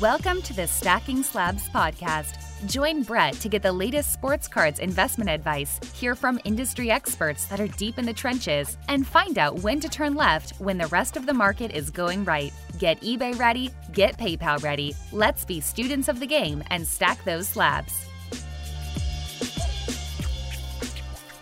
Welcome to the Stacking Slabs podcast. Join Brett to get the latest sports cards investment advice, hear from industry experts that are deep in the trenches, and find out when to turn left when the rest of the market is going right. Get eBay ready, get PayPal ready. Let's be students of the game and stack those slabs.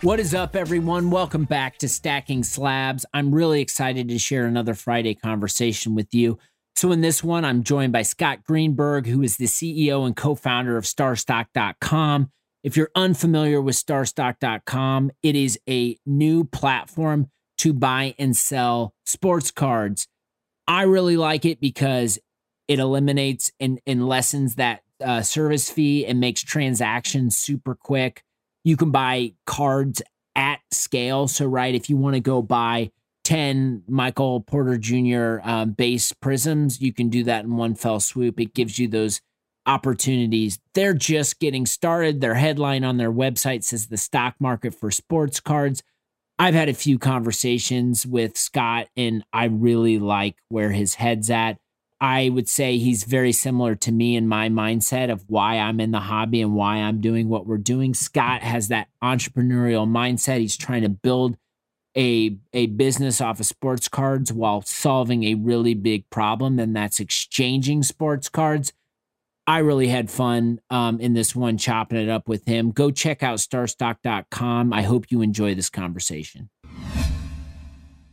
What is up, everyone? Welcome back to Stacking Slabs. I'm really excited to share another Friday conversation with you. So, in this one, I'm joined by Scott Greenberg, who is the CEO and co founder of StarStock.com. If you're unfamiliar with StarStock.com, it is a new platform to buy and sell sports cards. I really like it because it eliminates and, and lessens that uh, service fee and makes transactions super quick. You can buy cards at scale. So, right, if you want to go buy 10 Michael Porter Jr. Um, base prisms. You can do that in one fell swoop. It gives you those opportunities. They're just getting started. Their headline on their website says the stock market for sports cards. I've had a few conversations with Scott, and I really like where his head's at. I would say he's very similar to me in my mindset of why I'm in the hobby and why I'm doing what we're doing. Scott has that entrepreneurial mindset. He's trying to build a a business off of sports cards while solving a really big problem, and that's exchanging sports cards. I really had fun um, in this one chopping it up with him. Go check out starstock.com. I hope you enjoy this conversation.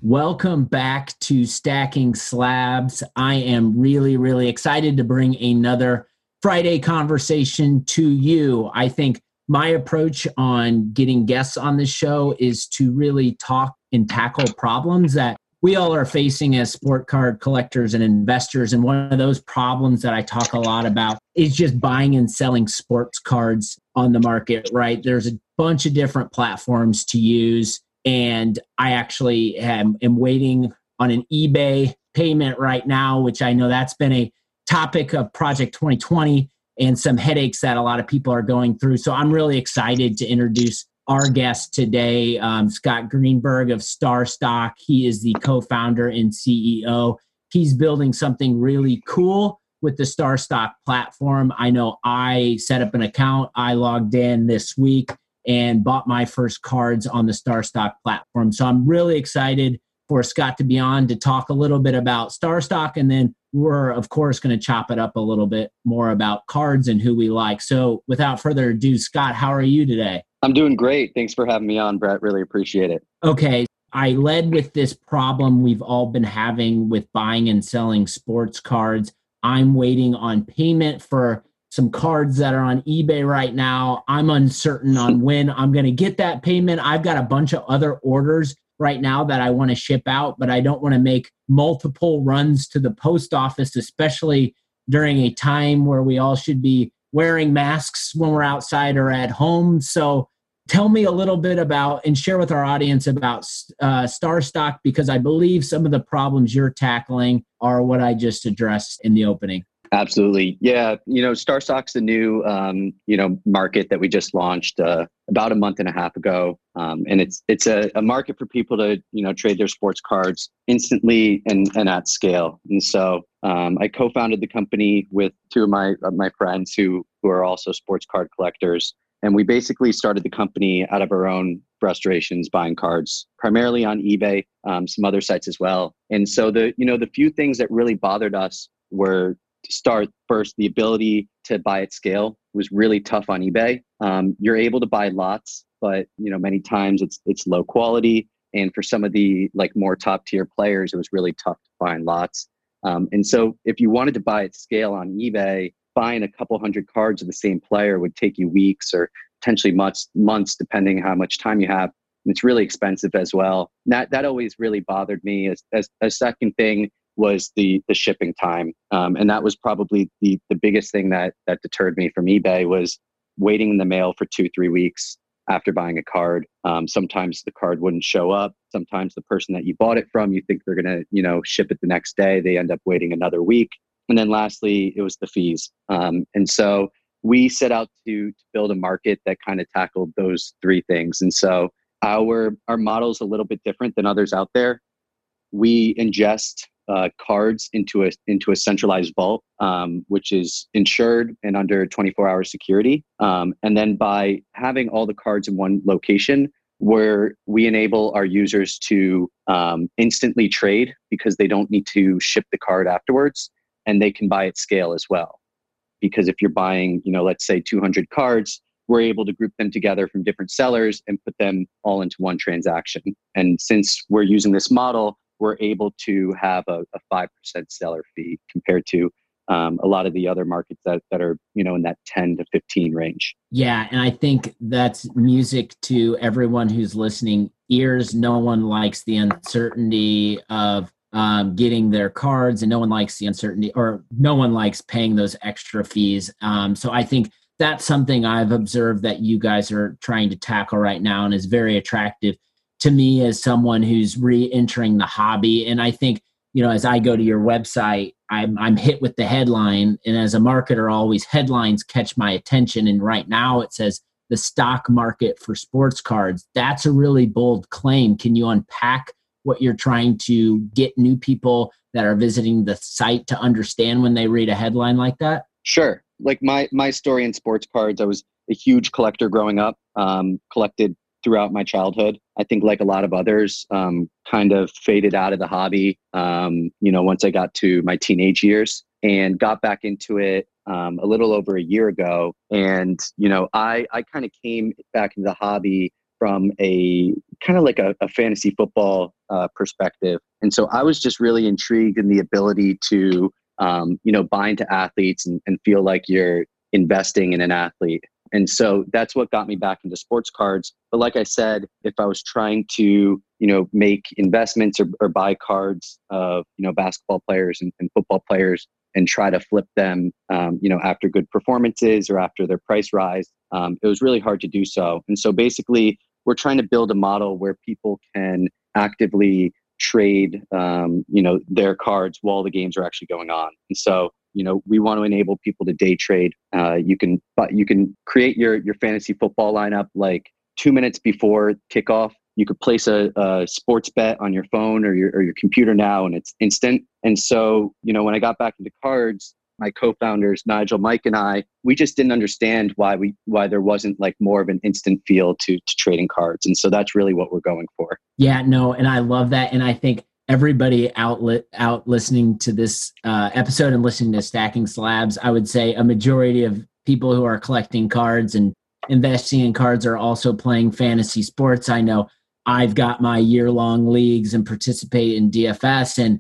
Welcome back to Stacking Slabs. I am really, really excited to bring another Friday conversation to you. I think my approach on getting guests on the show is to really talk and tackle problems that we all are facing as sport card collectors and investors. And one of those problems that I talk a lot about is just buying and selling sports cards on the market, right? There's a bunch of different platforms to use. And I actually am, am waiting on an eBay payment right now, which I know that's been a topic of Project 2020 and some headaches that a lot of people are going through. So I'm really excited to introduce our guest today, um, Scott Greenberg of StarStock. He is the co founder and CEO. He's building something really cool with the StarStock platform. I know I set up an account, I logged in this week and bought my first cards on the StarStock platform. So I'm really excited for Scott to be on to talk a little bit about StarStock and then we're of course going to chop it up a little bit more about cards and who we like. So without further ado, Scott, how are you today? I'm doing great. Thanks for having me on, Brett. Really appreciate it. Okay. I led with this problem we've all been having with buying and selling sports cards. I'm waiting on payment for some cards that are on eBay right now. I'm uncertain on when I'm going to get that payment. I've got a bunch of other orders right now that I want to ship out, but I don't want to make multiple runs to the post office, especially during a time where we all should be wearing masks when we're outside or at home. So, tell me a little bit about and share with our audience about uh, StarStock because I believe some of the problems you're tackling are what I just addressed in the opening. Absolutely. Yeah. You know, StarStock's the new, um, you know, market that we just launched uh, about a month and a half ago. Um, and it's, it's a, a, market for people to, you know, trade their sports cards instantly and, and at scale. And so um, I co-founded the company with two of my, my friends who, who are also sports card collectors. And we basically started the company out of our own frustrations buying cards, primarily on eBay, um, some other sites as well. And so the, you know, the few things that really bothered us were to start first the ability to buy at scale was really tough on ebay. Um, you're able to buy lots but you know many times it's it's low quality. And for some of the like more top tier players it was really tough to find lots. Um, and so if you wanted to buy at scale on ebay buying a couple hundred cards of the same player would take you weeks or potentially months months depending how much time you have. And it's really expensive as well. That that always really bothered me. As, as a second thing was the the shipping time, um, and that was probably the the biggest thing that that deterred me from eBay was waiting in the mail for two three weeks after buying a card. Um, sometimes the card wouldn't show up. Sometimes the person that you bought it from, you think they're gonna you know ship it the next day. They end up waiting another week. And then lastly, it was the fees. Um, and so we set out to, to build a market that kind of tackled those three things. And so our our model is a little bit different than others out there. We ingest uh, cards into a into a centralized vault, um, which is insured and under 24 hour security. Um, and then by having all the cards in one location, where we enable our users to um, instantly trade because they don't need to ship the card afterwards, and they can buy at scale as well. Because if you're buying, you know, let's say 200 cards, we're able to group them together from different sellers and put them all into one transaction. And since we're using this model, we're able to have a, a 5% seller fee compared to um, a lot of the other markets that, that are you know in that 10 to 15 range. Yeah and i think that's music to everyone who's listening. Ears no one likes the uncertainty of um, getting their cards and no one likes the uncertainty or no one likes paying those extra fees. Um, so i think that's something i've observed that you guys are trying to tackle right now and is very attractive to me as someone who's re-entering the hobby. And i think you know as i go to your website i'm i'm hit with the headline. And as a marketer always headlines catch my attention. And right now it says the stock market for sports cards. That's a really bold claim. Can you unpack what you're trying to get new people that are visiting the site to understand when they read a headline like that? Sure. Like my my story in sports cards i was a huge collector growing up um, collected throughout my childhood. I think, like a lot of others, um, kind of faded out of the hobby. Um, you know, once I got to my teenage years and got back into it um, a little over a year ago. And you know, I I kind of came back into the hobby from a kind of like a, a fantasy football uh, perspective, and so I was just really intrigued in the ability to um, you know bind to athletes and, and feel like you're investing in an athlete and so that's what got me back into sports cards. But like I said, if I was trying to, you know, make investments or, or buy cards of, you know, basketball players and, and football players and try to flip them, um, you know, after good performances or after their price rise, um, it was really hard to do so. And so basically, we're trying to build a model where people can actively trade, um, you know, their cards while the games are actually going on. And so you know we want to enable people to day trade. Uh, you can but you can create your your fantasy football lineup like two minutes before kickoff. You could place a, a, sports bet on your phone or your, or your computer now and it's instant. And so you know when i got back into cards my co-founders nigel mike and i we just didn't understand why we why there wasn't like more of an instant feel to to trading cards and so that's really what we're going for yeah no and i love that and i think everybody out out listening to this uh, episode and listening to Stacking Slabs, I would say a majority of people who are collecting cards and investing in cards are also playing fantasy sports. I know I've got my year long leagues and participate in DFS, and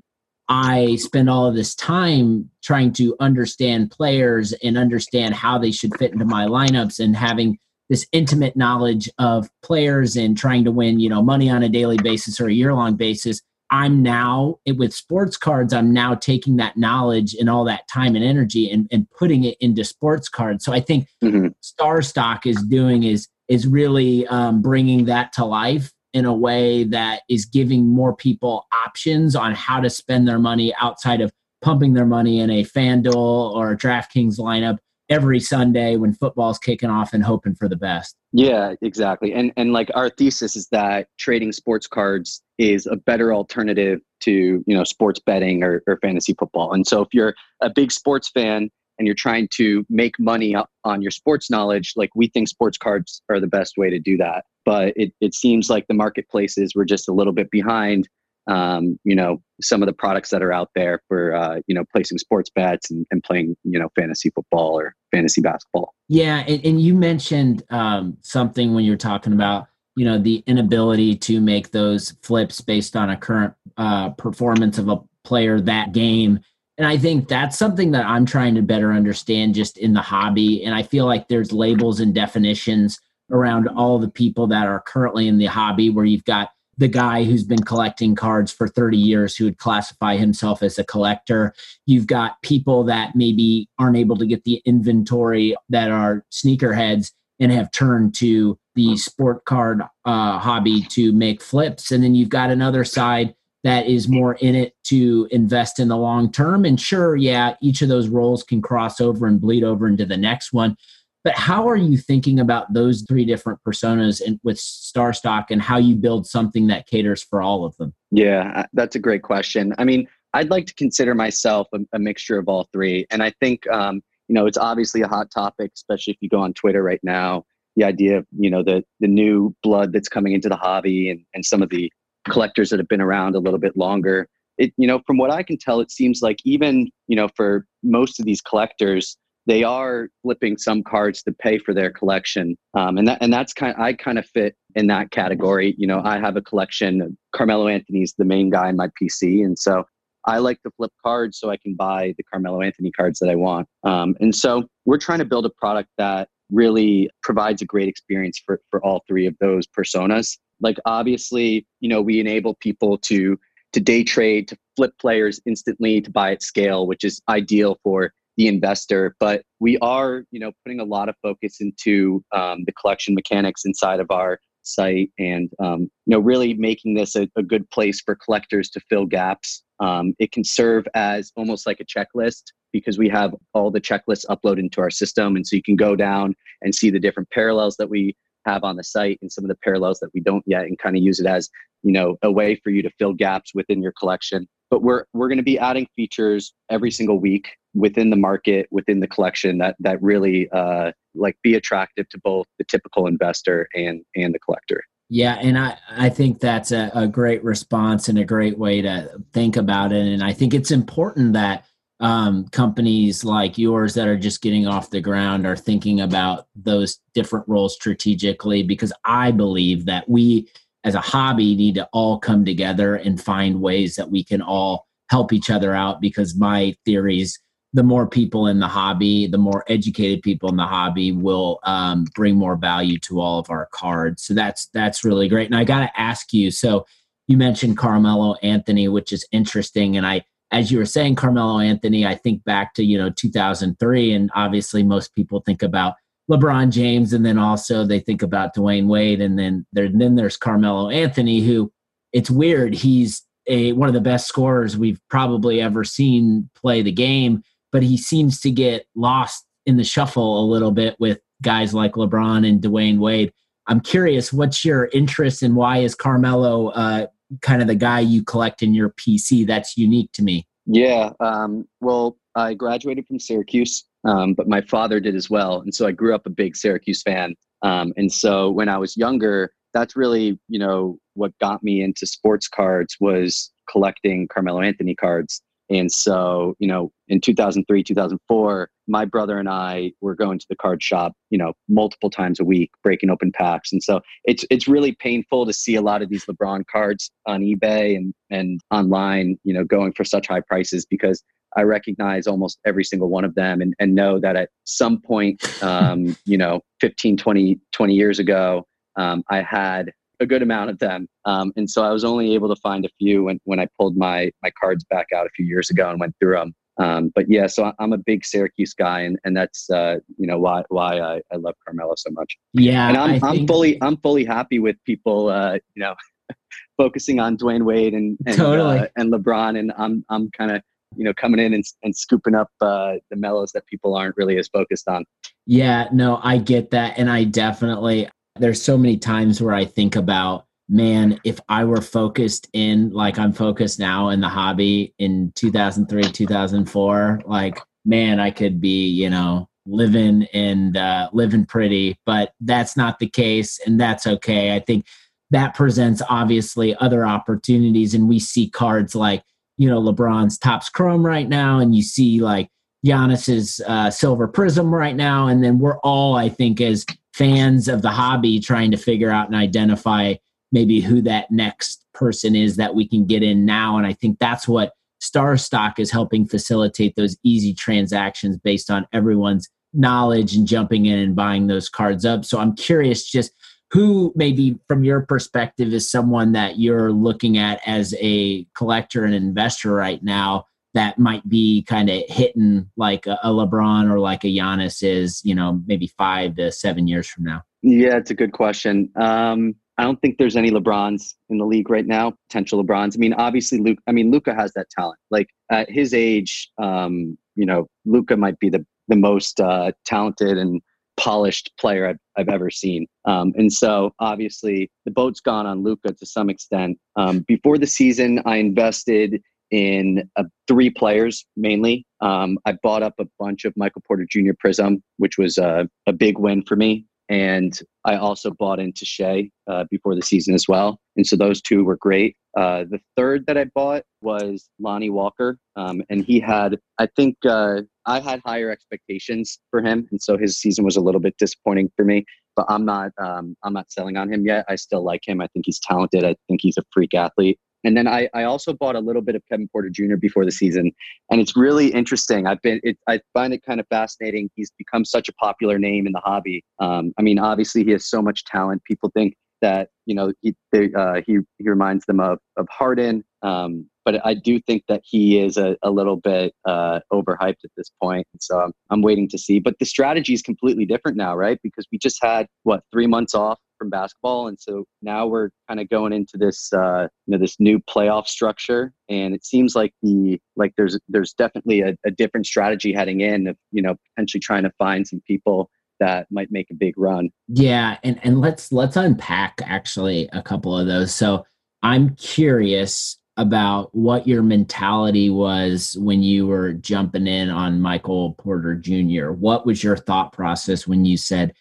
I spend all of this time trying to understand players and understand how they should fit into my lineups and having this intimate knowledge of players and trying to win, you know, money on a daily basis or a year long basis I'm now with sports cards, I'm now taking that knowledge and all that time and energy and, and putting it into sports cards. So I think mm-hmm. StarStock is doing is is really um, bringing that to life in a way that is giving more people options on how to spend their money outside of pumping their money in a FanDuel or a DraftKings lineup every Sunday when football's kicking off and hoping for the best. Yeah, exactly. And and like our thesis is that trading sports cards is a better alternative to, you know, sports betting or, or fantasy football. And so if you're a big sports fan and you're trying to make money on your sports knowledge, like we think sports cards are the best way to do that. But it, it seems like the marketplaces were just a little bit behind um, you know some of the products that are out there for uh, you know placing sports bets and, and, playing you know fantasy football or fantasy basketball. Yeah and, and you mentioned um, something when you were talking about you know the inability to make those flips based on a current uh, performance of a player that game. And i think that's something that i'm trying to better understand just in the hobby. And i feel like there's labels and definitions around all the people that are currently in the hobby where you've got the guy who's been collecting cards for 30 years who would classify himself as a collector. You've got people that maybe aren't able to get the inventory that are sneakerheads and have turned to the sport card uh, hobby to make flips. And then you've got another side that is more in it to invest in the long term. And sure, yeah, each of those roles can cross over and bleed over into the next one. But how are you thinking about those three different personas and with StarStock and how you build something that caters for all of them? Yeah, uh, that's a great question. I mean, I'd like to consider myself a, a mixture of all three. And I think, um, you know, it's obviously a hot topic, especially if you go on Twitter right now. The idea of, you know, the, the new blood that's coming into the hobby and, and some of the collectors that have been around a little bit longer. It, you know, from what I can tell, it seems like even, you know, for most of these collectors, they are flipping some cards to pay for their collection. Um, and that and that's kind of, i kind of fit in that category. You know i have a collection carmelo anthony's the main guy in my pc and so i like to flip cards so i can buy the carmelo anthony cards that i want. Um, and so we're trying to build a product that really provides a great experience for, for all three of those personas. Like obviously you know we enable people to to day trade to flip players instantly to buy at scale which is ideal for the investor but we are you know putting a lot of focus into um, the collection mechanics inside of our site and um, you know really making this a, a, good place for collectors to fill gaps. Um, it can serve as almost like a checklist because we have all the checklists uploaded into our system. And so you can go down and see the different parallels that we have on the site and some of the parallels that we don't yet and kind of use it as you know a way for you to fill gaps within your collection but we're we're going to be adding features every single week within the market within the collection that that really uh, like be attractive to both the typical investor and and the collector. Yeah and i i think that's a, a great response and a great way to think about it and i think it's important that um, companies like yours that are just getting off the ground are thinking about those different roles strategically because I believe that we as a hobby need to all come together and find ways that we can all help each other out because my theories the more people in the hobby the more educated people in the hobby will um, bring more value to all of our cards so that's that's really great and i got to ask you so you mentioned carmelo anthony which is interesting and i as you were saying, Carmelo Anthony, I think back to, you know, 2003. And obviously, most people think about LeBron James and then also they think about Dwyane Wade. And then, there, then there's Carmelo Anthony, who it's weird. He's a, one of the best scorers we've probably ever seen play the game, but he seems to get lost in the shuffle a little bit with guys like LeBron and Dwyane Wade. I'm curious, what's your interest and why is Carmelo uh, kind of the guy you collect in your PC that's unique to me? Yeah. Um, well, I graduated from Syracuse, um, but my father did as well. And so I grew up a big Syracuse fan. Um, and so when I was younger, that's really, you know, what got me into sports cards was collecting Carmelo Anthony cards. And so, you know, in 2003, 2004, my brother and I were going to the card shop, you know, multiple times a week, breaking open packs. And so it's it's really painful to see a lot of these LeBron cards on eBay and and online, you know, going for such high prices because I recognize almost every single one of them and, and know that at some point, um, you know, 15, 20, 20 years ago, um, I had a good amount of them. Um, and so I was only able to find a few when, when I pulled my, my cards back out a few years ago and went through them. Um, but yeah, so I'm a big Syracuse guy, and, and that's uh, you know why why I, I love Carmelo so much. Yeah, and I'm, I'm fully I'm fully happy with people uh, you know focusing on Dwyane Wade and and, totally. uh, and LeBron, and I'm I'm kind of you know coming in and, and scooping up uh, the Melos that people aren't really as focused on. Yeah, no, I get that, and I definitely there's so many times where I think about, man, if I were focused in like I'm focused now in the hobby in 2003, 2004, like, man, I could be, you know, living and uh, living pretty, but that's not the case. And that's okay. I think that presents obviously other opportunities. And we see cards like, you know, LeBron's Topps Chrome right now, and you see like Giannis's uh, Silver Prism right now. And then we're all, I think, as fans of the hobby trying to figure out and identify maybe who that next person is that we can get in now. And I think that's what StarStock is helping facilitate those easy transactions based on everyone's knowledge and jumping in and buying those cards up. So I'm curious just who maybe from your perspective is someone that you're looking at as a collector and investor right now that might be kind of hitting like a, LeBron or like a Giannis is, you know, maybe five to seven years from now? Yeah, it's a good question. Um, I don't think there's any LeBrons in the league right now, potential LeBrons. I mean, obviously, Luke. I mean, Luka has that talent. Like at his age, um, you know, Luka might be the the most uh, talented and polished player I've, I've ever seen. Um, and so obviously the boat's gone on Luka to some extent. Um, before the season, I invested in uh, three players mainly. Um, I bought up a bunch of Michael Porter Jr. Prism, which was a big win for me. And I also bought into Shai uh, before the season as well. And so those two were great. Uh, the third that I bought was Lonnie Walker. Um, and he had, I think, uh, I had higher expectations for him. And so his season was a little bit disappointing for me. But I'm not, um, I'm not selling on him yet. I still like him. I think he's talented. I think he's a freak athlete. And then I, I also bought a little bit of Kevin Porter Jr. before the season, and it's really interesting. I've been it, I find it kind of fascinating. He's become such a popular name in the hobby. Um, I mean, obviously he has so much talent. People think that you know he they, uh, he he reminds them of of Harden. Um, but I do think that he is a, a little bit uh, overhyped at this point. So I'm, I'm waiting to see. But the strategy is completely different now, right? Because we just had what three months off from basketball, and so now we're kind of going into this uh, you know this new playoff structure, and it seems like the like there's there's definitely a, a different strategy heading in of you know potentially trying to find some people that might make a big run. Yeah, and and let's let's unpack actually a couple of those. So I'm curious about what your mentality was when you were jumping in on Michael Porter Jr. What was your thought process when you said,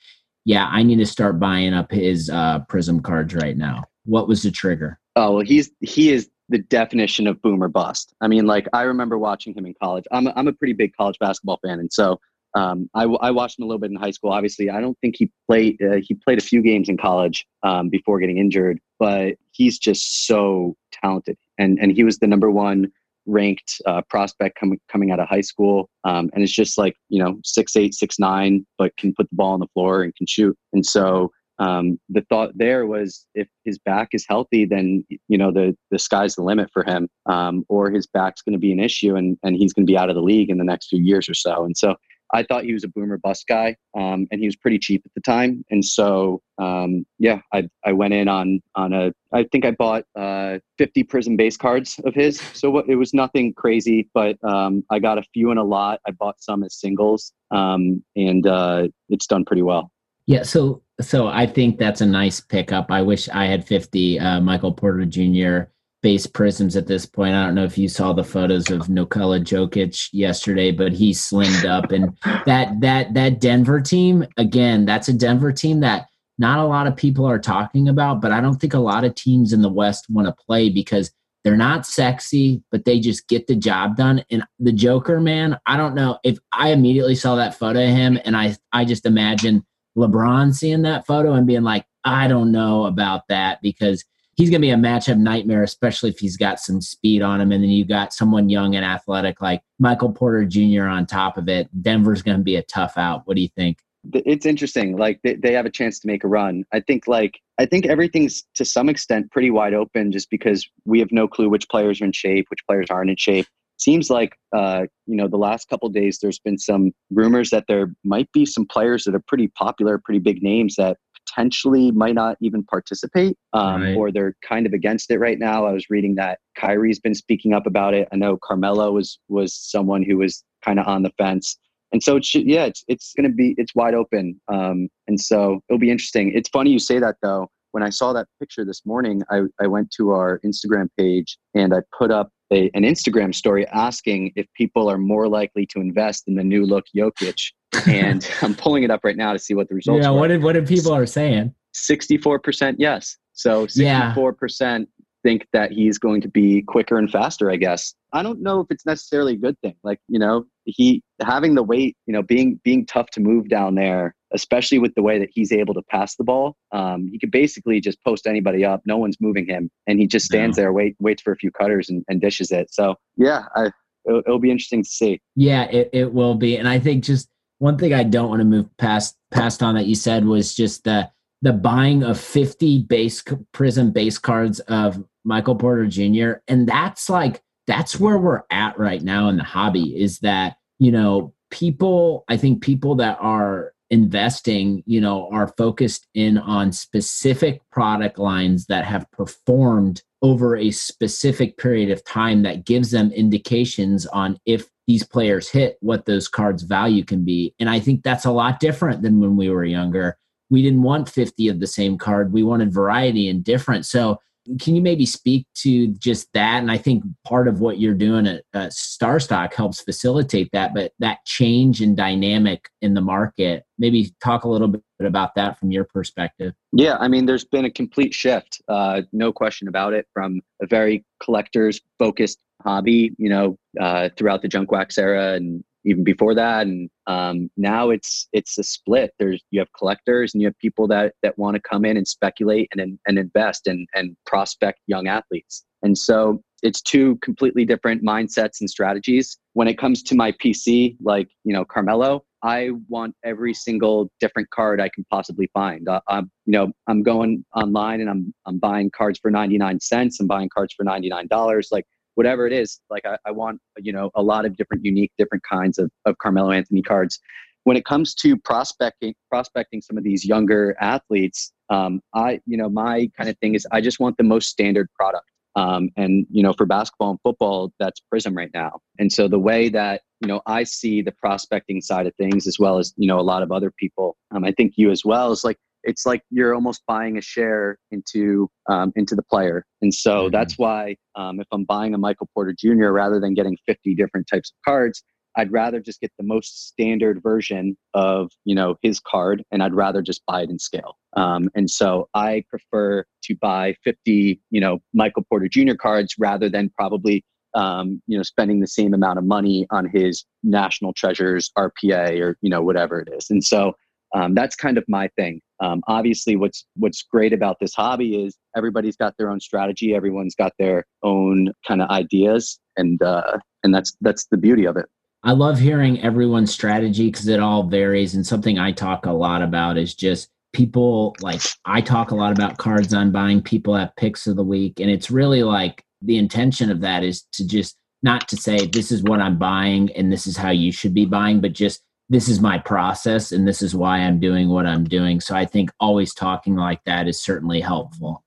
"Yeah, I need to start buying up his uh, Prism cards right now"? What was the trigger? Oh, well, he's he is the definition of boomer bust. I mean, like I remember watching him in college. I'm a, I'm a pretty big college basketball fan, and so um, I, I, watched him a little bit in high school. Obviously, I don't think he played. Uh, he played a few games in college um, before getting injured, but he's just so talented. And and he was the number one ranked uh, prospect coming coming out of high school. Um, and it's just like you know six eight six nine, but can put the ball on the floor and can shoot. And so um, the thought there was if his back is healthy, then you know the the sky's the limit for him, um, or his back's going to be an issue, and and he's going to be out of the league in the next few years or so. And so I thought he was a boomer bust guy, um, and he was pretty cheap at the time. And so, um, yeah, I I went in on on a. I think I bought uh, 50 prism base cards of his. So it was nothing crazy, but um, I got a few in a lot. I bought some as singles, um, and uh, it's done pretty well. Yeah, so so I think that's a nice pickup. I wish I had 50 uh, Michael Porter Jr base prisms at this point. I don't know if you saw the photos of Nikola Jokic yesterday, but he slimmed up and that that that Denver team, again, that's a Denver team that not a lot of people are talking about, but I don't think a lot of teams in the West want to play because they're not sexy, but they just get the job done. And the Joker, man, I don't know if I immediately saw that photo of him and I I just imagine LeBron seeing that photo and being like, I don't know about that because he's going to be a matchup nightmare, especially if he's got some speed on him. And then you got someone young and athletic like Michael Porter Jr. on top of it. Denver's going to be a tough out. What do you think? It's interesting. Like they, they have a chance to make a run. I think like I think everything's to some extent pretty wide open just because we have no clue which players are in shape, which players aren't in shape. Seems like uh, you know the last couple days there's been some rumors that there might be some players that are pretty popular, pretty big names that potentially might not even participate um, right. or they're kind of against it right now. I was reading that Kyrie's been speaking up about it. I know Carmelo was was someone who was kind of on the fence. And so, it's, yeah, it's it's going to be it's wide open, um, and so it'll be interesting. It's funny you say that though. When I saw that picture this morning, I, I went to our Instagram page and I put up a, an Instagram story asking if people are more likely to invest in the new look Jokic and I'm pulling it up right now to see what the results. Yeah, were. what did what did people are saying? Sixty-four percent yes. So sixty-four percent think that he's going to be quicker and faster. I guess I don't know if it's necessarily a good thing. Like you know, he having the weight, you know, being being tough to move down there, especially with the way that he's able to pass the ball. Um, he could basically just post anybody up. No one's moving him, and he just stands no. there, wait, waits for a few cutters, and, and dishes it. So yeah, I, it'll, it'll, be interesting to see. Yeah, it, it will be, and I think just one thing I don't want to move past past on that you said was just the the buying of 50 base prism base cards of Michael Porter Jr. And that's like that's where we're at right now in the hobby is that, you know, people, I think people that are investing, you know, are focused in on specific product lines that have performed over a specific period of time that gives them indications on if these players hit, what those cards' value can be. And I think that's a lot different than when we were younger. We didn't want 50 of the same card, we wanted variety and different. So, can you maybe speak to just that? And I think part of what you're doing at uh, StarStock helps facilitate that, but that change in dynamic in the market, maybe talk a little bit about that from your perspective. Yeah, I mean, there's been a complete shift, uh, no question about it, from a very collectors focused hobby, you know, uh, throughout the junk wax era and even before that. And um, now it's it's a split. There's you have collectors and you have people that that want to come in and speculate and and invest and and prospect young athletes. And so it's two completely different mindsets and strategies. When it comes to my pc like you know carmelo i want every single different card i can possibly find. Uh, i'm you know i'm going online and i'm i'm buying cards for 99 cents i'm buying cards for 99 dollars like whatever it is like I, I, want you know a lot of different unique different kinds of, of carmelo anthony cards. When it comes to prospecting prospecting some of these younger athletes um, i you know my kind of thing is i just want the most standard product um, and you know for basketball and football that's prism right now and so the way that you know i see the prospecting side of things as well as you know a lot of other people um, i think you as well is like it's like you're almost buying a share into um, into the player and so mm-hmm. that's why um, if i'm buying a michael porter jr rather than getting 50 different types of cards i'd rather just get the most standard version of you know his card and i'd rather just buy it in scale um, and so i prefer to buy 50 you know michael porter jr cards rather than probably um, you know spending the same amount of money on his national treasures rpa or you know whatever it is and so um, that's kind of my thing. Um, obviously, what's what's great about this hobby is everybody's got their own strategy. Everyone's got their own kind of ideas, and uh, and that's that's the beauty of it. I love hearing everyone's strategy because it all varies. And something I talk a lot about is just people like I talk a lot about cards on buying. People have picks of the week, and it's really like the intention of that is to just not to say this is what I'm buying and this is how you should be buying, but just this is my process and this is why I'm doing what I'm doing. So I think always talking like that is certainly helpful.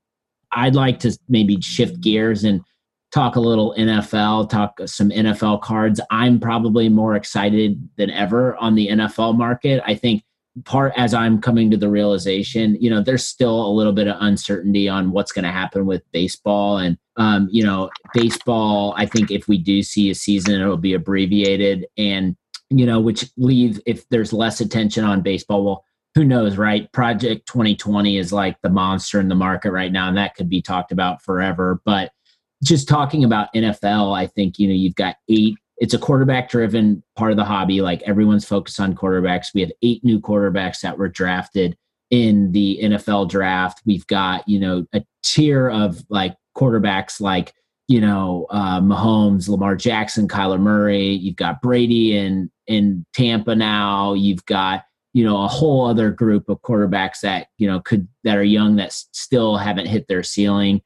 I'd like to maybe shift gears and talk a little NFL, talk some NFL cards. I'm probably more excited than ever on the NFL market. I think part as I'm coming to the realization, you know, there's still a little bit of uncertainty on what's going to happen with baseball. And, um, you know, baseball, I think if we do see a season, it'll be abbreviated. And you know, which leave if there's less attention on baseball. Well, who knows, right? Project 2020 is like the monster in the market right now, and that could be talked about forever. But just talking about NFL, I think, you know, you've got eight, it's a quarterback driven part of the hobby. Like everyone's focused on quarterbacks. We have eight new quarterbacks that were drafted in the NFL draft. We've got, you know, a tier of like quarterbacks like you know, uh, Mahomes, Lamar Jackson, Kyler Murray. You've got Brady in in Tampa now. You've got you know a whole other group of quarterbacks that you know could that are young that still haven't hit their ceiling.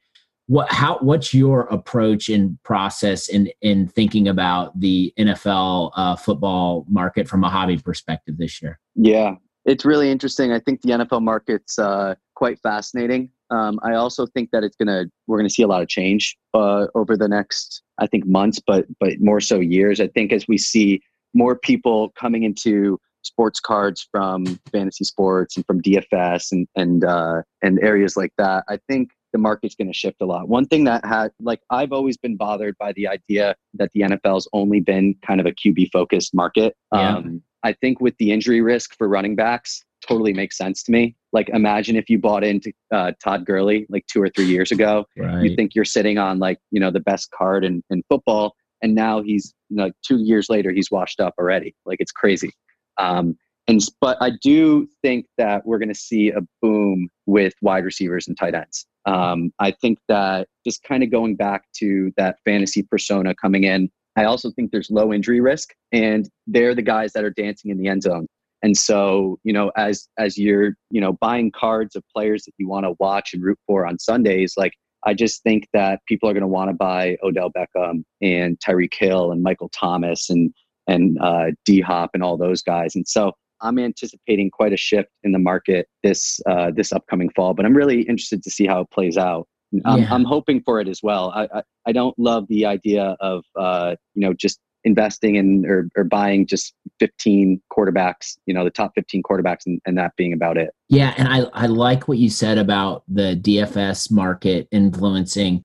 What how what's your approach and process in in thinking about the NFL uh, football market from a hobby perspective this year? Yeah, it's really interesting. I think the NFL market's uh, quite fascinating. Um, I also think that it's gonna we're gonna see a lot of change uh, over the next I think months, but but more so years. I think as we see more people coming into sports cards from fantasy sports and from DFS and and uh, and areas like that, I think the market's going to shift a lot. One thing that had like I've always been bothered by the idea that the NFL's only been kind of a QB focused market. Yeah. Um, I think with the injury risk for running backs, totally makes sense to me. Like, imagine if you bought into uh, Todd Gurley like two or three years ago. Right. You think you're sitting on like you know the best card in, in football, and now he's like two years later he's washed up already. Like it's crazy. Um, and but I do think that we're going to see a boom with wide receivers and tight ends. Um, I think that just kind of going back to that fantasy persona coming in. I also think there's low injury risk, and they're the guys that are dancing in the end zone. And so, you know, as as you're, you know, buying cards of players that you want to watch and root for on Sundays, like I just think that people are going to want to buy Odell Beckham and Tyreek Hill and Michael Thomas and and uh, D Hop and all those guys. And so I'm anticipating quite a shift in the market this uh, this upcoming fall. But I'm really interested to see how it plays out. I'm, yeah. I'm hoping for it as well. I, I, I don't love the idea of uh, you know just investing in or, or buying just 15 quarterbacks, you know, the top 15 quarterbacks and, and that being about it. Yeah. And I, I like what you said about the DFS market influencing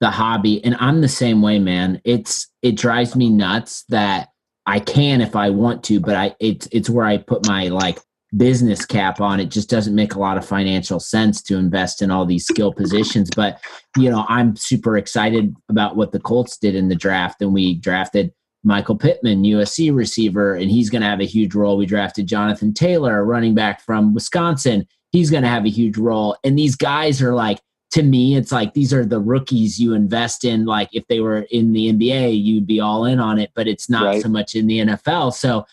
the hobby. And I'm the same way, man. It's, it drives me nuts that I can if I want to, but I, it's, it's where I put my like business cap on it just doesn't make a lot of financial sense to invest in all these skill positions but you know i'm super excited about what the colts did in the draft and we drafted Michael Pittman, USC receiver, and he's going to have a huge role. We drafted Jonathan Taylor, running back from Wisconsin. He's going to have a huge role. And these guys are like, to me, it's like these are the rookies you invest in. Like if they were in the NBA, you'd be all in on it, but it's not right. so much in the NFL. So,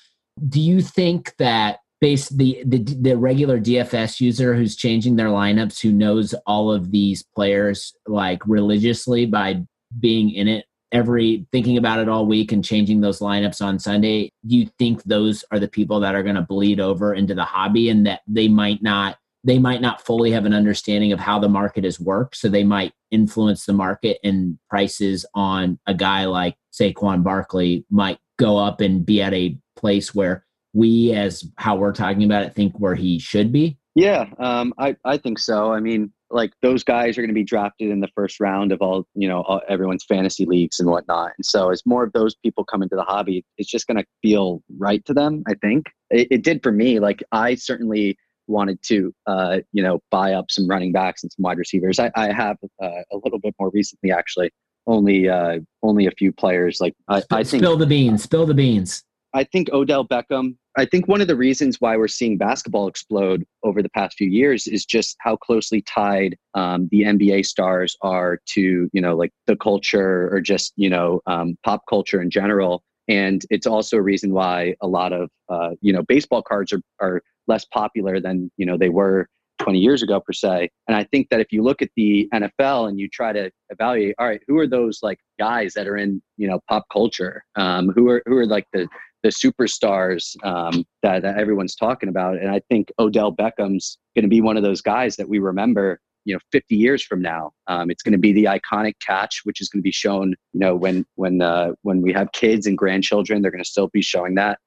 do you think that based the, the the regular DFS user who's changing their lineups, who knows all of these players like religiously by being in it every thinking about it all week and changing those lineups on Sunday, you think those are the people that are going to bleed over into the hobby and that they might not they might not fully have an understanding of how the market has worked. So they might influence the market and prices on a guy like Saquon Barkley might go up and be at a place where we, as how we're talking about it, think where he should be. Yeah, um, I, I think so. I mean, like those guys are going to be drafted in the first round of all you know all, everyone's fantasy leagues and whatnot and so as more of those people come into the hobby it's just going to feel right to them i think it, it, did for me like i certainly wanted to uh, you know buy up some running backs and some wide receivers i, I have uh, a little bit more recently actually only uh, only a few players like I, I think spill the beans spill the beans I think Odell Beckham, I think one of the reasons why we're seeing basketball explode over the past few years is just how closely tied um, the NBA stars are to, you know, like the culture or just, you know, um, pop culture in general. And it's also a reason why a lot of, uh, you know, baseball cards are, are less popular than, you know, they were 20 years ago per se. And I think that if you look at the NFL and you try to evaluate, all right, who are those like guys that are in, you know, pop culture? Um, who are, who are like the, the superstars um, that, that everyone's talking about. And I think Odell Beckham's going to be one of those guys that we remember you know 50 years from now um, it's going to be the iconic catch which is going to be shown you know when when uh, when we have kids and grandchildren they're going to still be showing that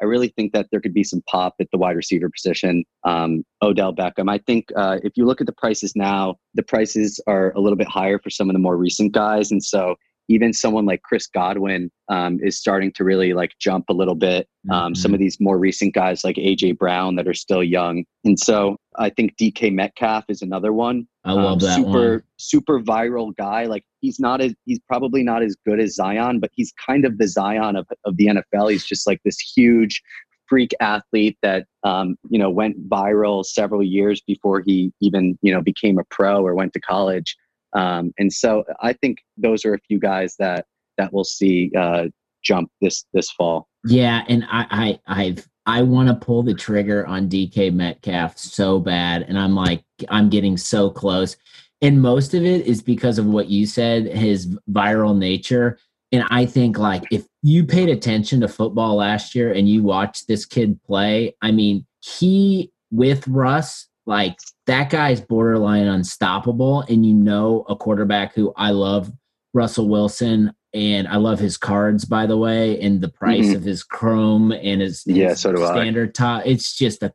i really think that there could be some pop at the wide receiver position um, odell beckham i think uh, if you look at the prices now the prices are a little bit higher for some of the more recent guys and so even someone like Chris Godwin um, is starting to really like jump a little bit. Um, mm-hmm. Some of these more recent guys like AJ Brown that are still young, and so I think DK Metcalf is another one. I love um, that super one. super viral guy. Like he's not as he's probably not as good as Zion, but he's kind of the Zion of of the NFL. He's just like this huge freak athlete that um, you know went viral several years before he even you know became a pro or went to college. Um, and so I think those are a few guys that that we'll see uh, jump this this fall. Yeah, and I I I've I want to pull the trigger on DK Metcalf so bad, and I'm like I'm getting so close. And most of it is because of what you said, his viral nature. And I think like if you paid attention to football last year and you watched this kid play, I mean, he with Russ like that guy's borderline unstoppable. And you know, a quarterback who I love, Russell Wilson, and I love his cards, by the way, and the price mm-hmm. of his Chrome and his, yeah, so do standard I. top. It's just a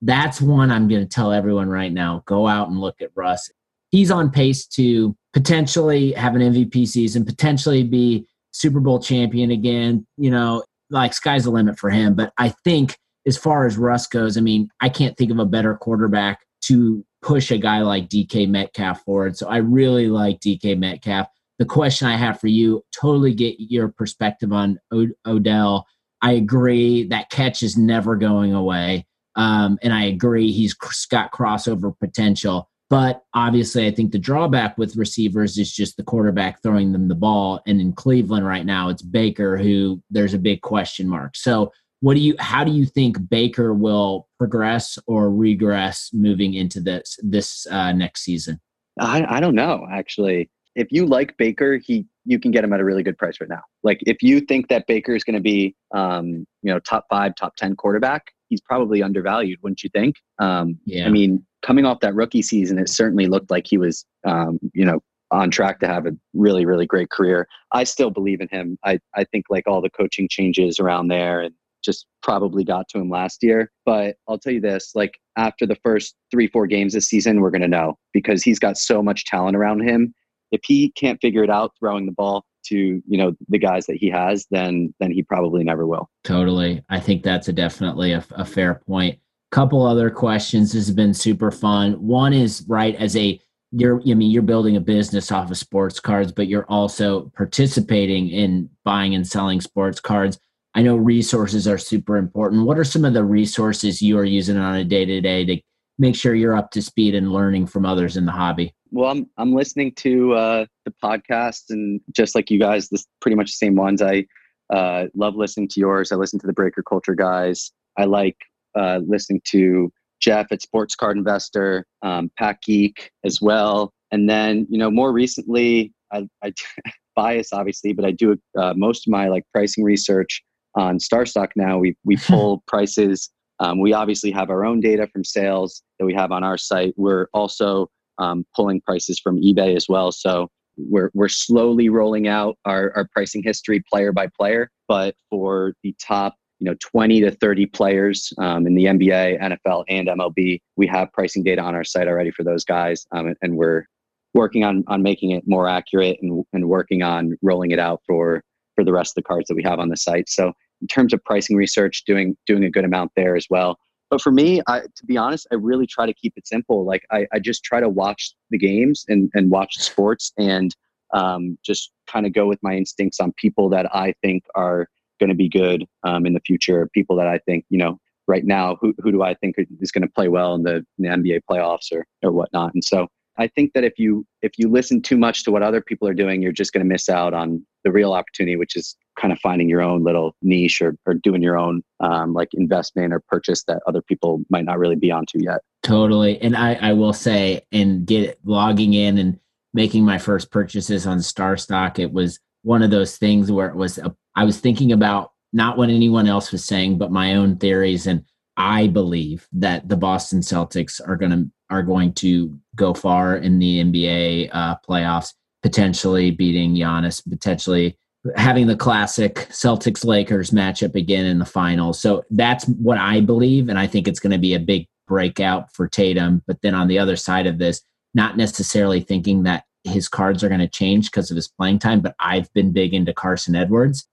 that's one I'm going to tell everyone right now. Go out and look at Russ. He's on pace to potentially have an MVP season, potentially be Super Bowl champion again. You know, like sky's the limit for him. But I think as far as Russ goes, I mean, I can't think of a better quarterback to push a guy like DK Metcalf forward. So I really like DK Metcalf. The question I have for you, totally get your perspective on Odell. I agree that catch is never going away. Um, and I agree he's got crossover potential. But obviously, I think the drawback with receivers is just the quarterback throwing them the ball. And in Cleveland right now, it's Baker who there's a big question mark. So what do you how do you think Baker will progress or regress moving into this this uh, next season? I, I don't know actually. If you like Baker, he you can get him at a really good price right now. Like if you think that Baker is going to be um, you know top five, top ten quarterback, he's probably undervalued, wouldn't you think? Um, yeah. I mean, coming off that rookie season, it certainly looked like he was um, you know on track to have a really, really great career. I still believe in him. I, I think like all the coaching changes around there and just probably got to him last year. But I'll tell you this like after the first three, four games this season, we're going to know because he's got so much talent around him. If he can't figure it out throwing the ball to, you know, the guys that he has, then then he probably never will. Totally. I think that's a definitely a, a fair point. Couple other questions. This has been super fun. One is right as a you're I mean you're building a business off of sports cards, but you're also participating in buying and selling sports cards. I know resources are super important. What are some of the resources you are using on a day to day to make sure you're up to speed and learning from others in the hobby? Well, I'm I'm listening to uh, the podcasts and just like you guys, this pretty much the same ones. I uh, love listening to yours. I listen to the Breaker Culture guys. I like uh, listening to Geoff at Sports Card Investor, um, Pack Geek as well. And then, you know, more recently, I, I bias obviously, but I do uh, most of my like pricing research on StarStock now. We we pull prices. Um, we obviously have our own data from sales that we have on our site. We're also um, pulling prices from eBay as well. So we're we're slowly rolling out our, our pricing history player by player. But for the top you know 20 to 30 players um, in the NBA, NFL, and MLB. We have pricing data on our site already for those guys, um, and, and, we're working on on making it more accurate and, and working on rolling it out for for the rest of the cards that we have on the site. So in terms of pricing research, doing doing a good amount there as well. But for me, I, to be honest, I really try to keep it simple. Like I, I just try to watch the games and, and watch sports and um, just kind of go with my instincts on people that I think are going to be good um, in the future. People that I think, you know, right now, who, who do I think is going to play well in the, in the NBA playoffs or, or whatnot. And so I think that if you if you listen too much to what other people are doing, you're just going to miss out on the real opportunity, which is kind of finding your own little niche or, or doing your own um, like investment or purchase that other people might not really be onto yet. Totally, and I I will say, and get logging in and making my first purchases on StarStock, it was one of those things where it was a, I was thinking about not what anyone else was saying, but my own theories, and I believe that the Boston Celtics are going to are going to go far in the NBA uh, playoffs, potentially beating Giannis, potentially having the classic Celtics Lakers matchup again in the finals. So that's what I believe, and I think it's going to be a big breakout for Tatum. But then on the other side of this, not necessarily thinking that his cards are going to change because of his playing time, but I've been big into Carson Edwards.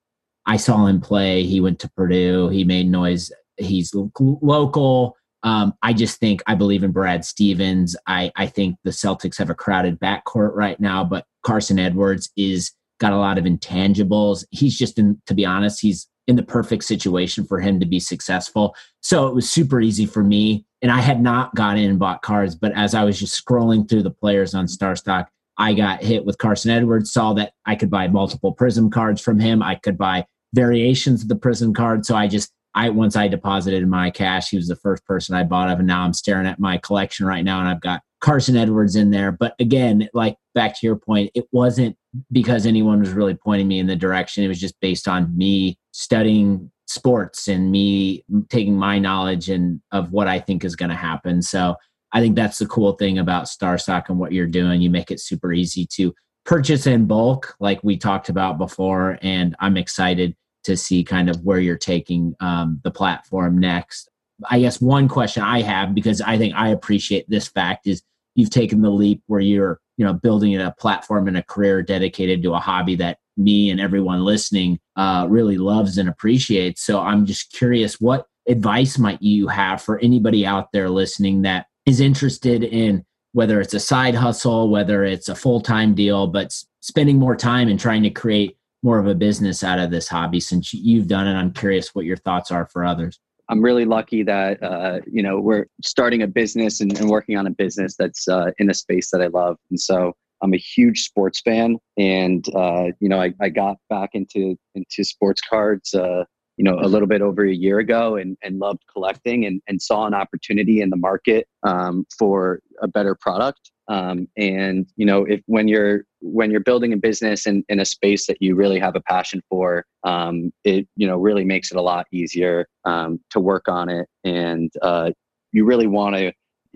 I saw him play. He went to Purdue. He made noise. He's local. Um, I just think I believe in Brad Stevens. I, I think the Celtics have a crowded backcourt right now, but Carson Edwards is got a lot of intangibles. He's just in, to be honest, he's in the perfect situation for him to be successful. So it was super easy for me. And I had not gone in and bought cards, but as I was just scrolling through the players on StarStock, I got hit with Carson Edwards, saw that I could buy multiple Prism cards from him. I could buy variations of the Prism card. So I just, I once I deposited my cash, he was the first person I bought of, and now I'm staring at my collection right now, and I've got Carson Edwards in there. But again, like back to your point, it wasn't because anyone was really pointing me in the direction. It was just based on me studying sports and me taking my knowledge and of what I think is going to happen. So I think that's the cool thing about StarStock and what you're doing. You make it super easy to purchase in bulk, like we talked about before. And I'm excited to see kind of where you're taking um, the platform next. I guess one question I have, because I think I appreciate this fact, is you've taken the leap where you're you know building a platform and a career dedicated to a hobby that me and everyone listening uh, really loves and appreciates so i'm just curious what advice might you have for anybody out there listening that is interested in whether it's a side hustle whether it's a full-time deal but spending more time and trying to create more of a business out of this hobby since you've done it i'm curious what your thoughts are for others I'm really lucky that uh, you know we're starting a business and, and working on a business that's uh, in a space that I love, and so I'm a huge sports fan. And uh, you know, I, I got back into into sports cards, uh, you know, a little bit over a year ago, and and loved collecting, and and saw an opportunity in the market um, for a better product. Um, and you know, if when you're when you're building a business in, in a space that you really have a passion for, um, it you know really makes it a lot easier um, to work on it, and uh, you really want to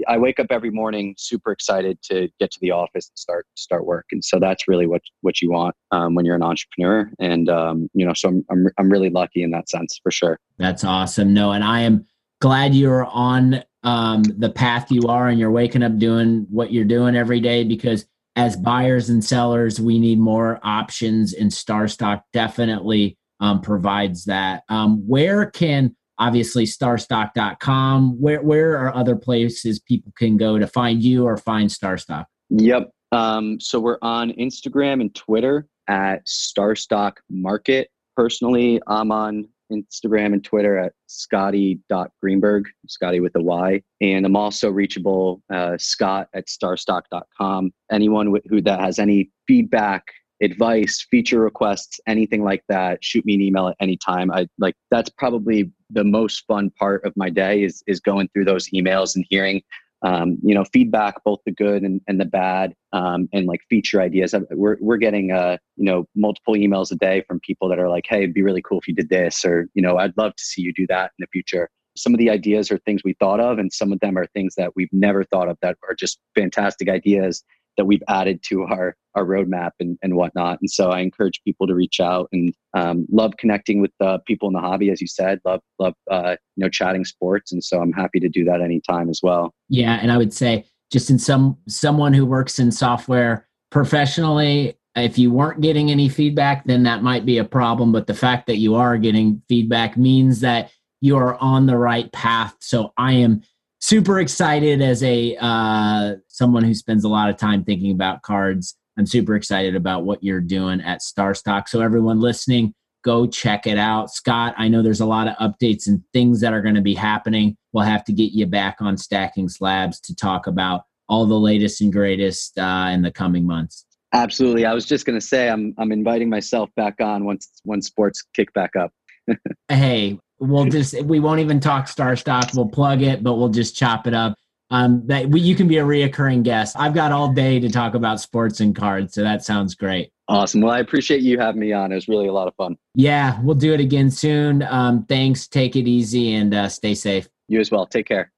I wake up every morning super excited to get to the office and start start work, and so that's really what what you want um, when you're an entrepreneur. And um, you know, so I'm, I'm I'm really lucky in that sense for sure. That's awesome. No, and I am glad you're on um, the path you are, and you're waking up doing what you're doing every day because as buyers and sellers, we need more options, and StarStock definitely um, provides that. Um, where can obviously starstock.com where where are other places people can go to find you or find starstock yep um, so we're on instagram and twitter at starstock market personally i'm on instagram and twitter at scotty.greenberg scotty with a y and i'm also reachable uh, scott at starstock.com anyone who that has any feedback advice, feature requests, anything like that, shoot me an email at any time. I like that's probably the most fun part of my day is is going through those emails and hearing um, you know feedback both the good and, and the bad um, and like feature ideas. We're, we're getting uh, you know multiple emails a day from people that are like hey it'd be really cool if you did this or you know i'd love to see you do that in the future. Some of the ideas are things we thought of and some of them are things that we've never thought of that are just fantastic ideas that we've added to our our roadmap and, and whatnot. And so I encourage people to reach out and um, love connecting with uh, people in the hobby, as you said. Love love uh, you know chatting sports, and so I'm happy to do that anytime as well. Yeah, and I would say just in some someone who works in software professionally. If you weren't getting any feedback, then that might be a problem. But the fact that you are getting feedback means that you are on the right path. So I am super excited as a uh, someone who spends a lot of time thinking about cards. I'm super excited about what you're doing at StarStock. So everyone listening, go check it out. Scott, I know there's a lot of updates and things that are going to be happening. We'll have to get you back on Stacking Slabs to talk about all the latest and greatest uh, in the coming months. Absolutely. I was just going to say I'm I'm inviting myself back on once once sports kick back up. hey, we'll just we won't even talk StarStock. We'll plug it, but we'll just chop it up. Um, that we, you can be a reoccurring guest. I've got all day to talk about sports and cards, so that sounds great. Awesome. Well, I appreciate you having me on. It was really a lot of fun. Yeah, we'll do it again soon. Um, thanks. Take it easy and uh, stay safe. You as well. Take care.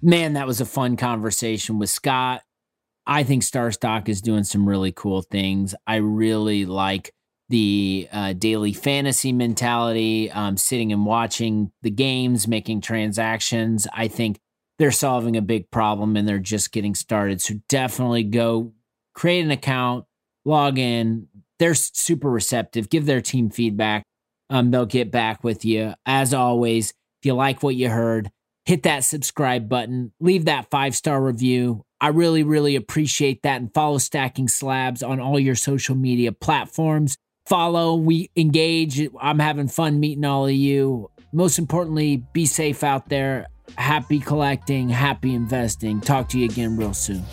Man, that was a fun conversation with Scott. I think StarStock is doing some really cool things. I really like the uh, daily fantasy mentality, um, sitting and watching the games, making transactions. I think they're solving a big problem and they're just getting started. So definitely go create an account, log in. They're super receptive. Give their team feedback. Um, they'll get back with you. As always, if you like what you heard, hit that subscribe button, leave that five star review. I really, really appreciate that. And follow Stacking Slabs on all your social media platforms follow, we engage. I'm having fun meeting all of you. Most importantly, be safe out there. Happy collecting, happy investing. Talk to you again real soon.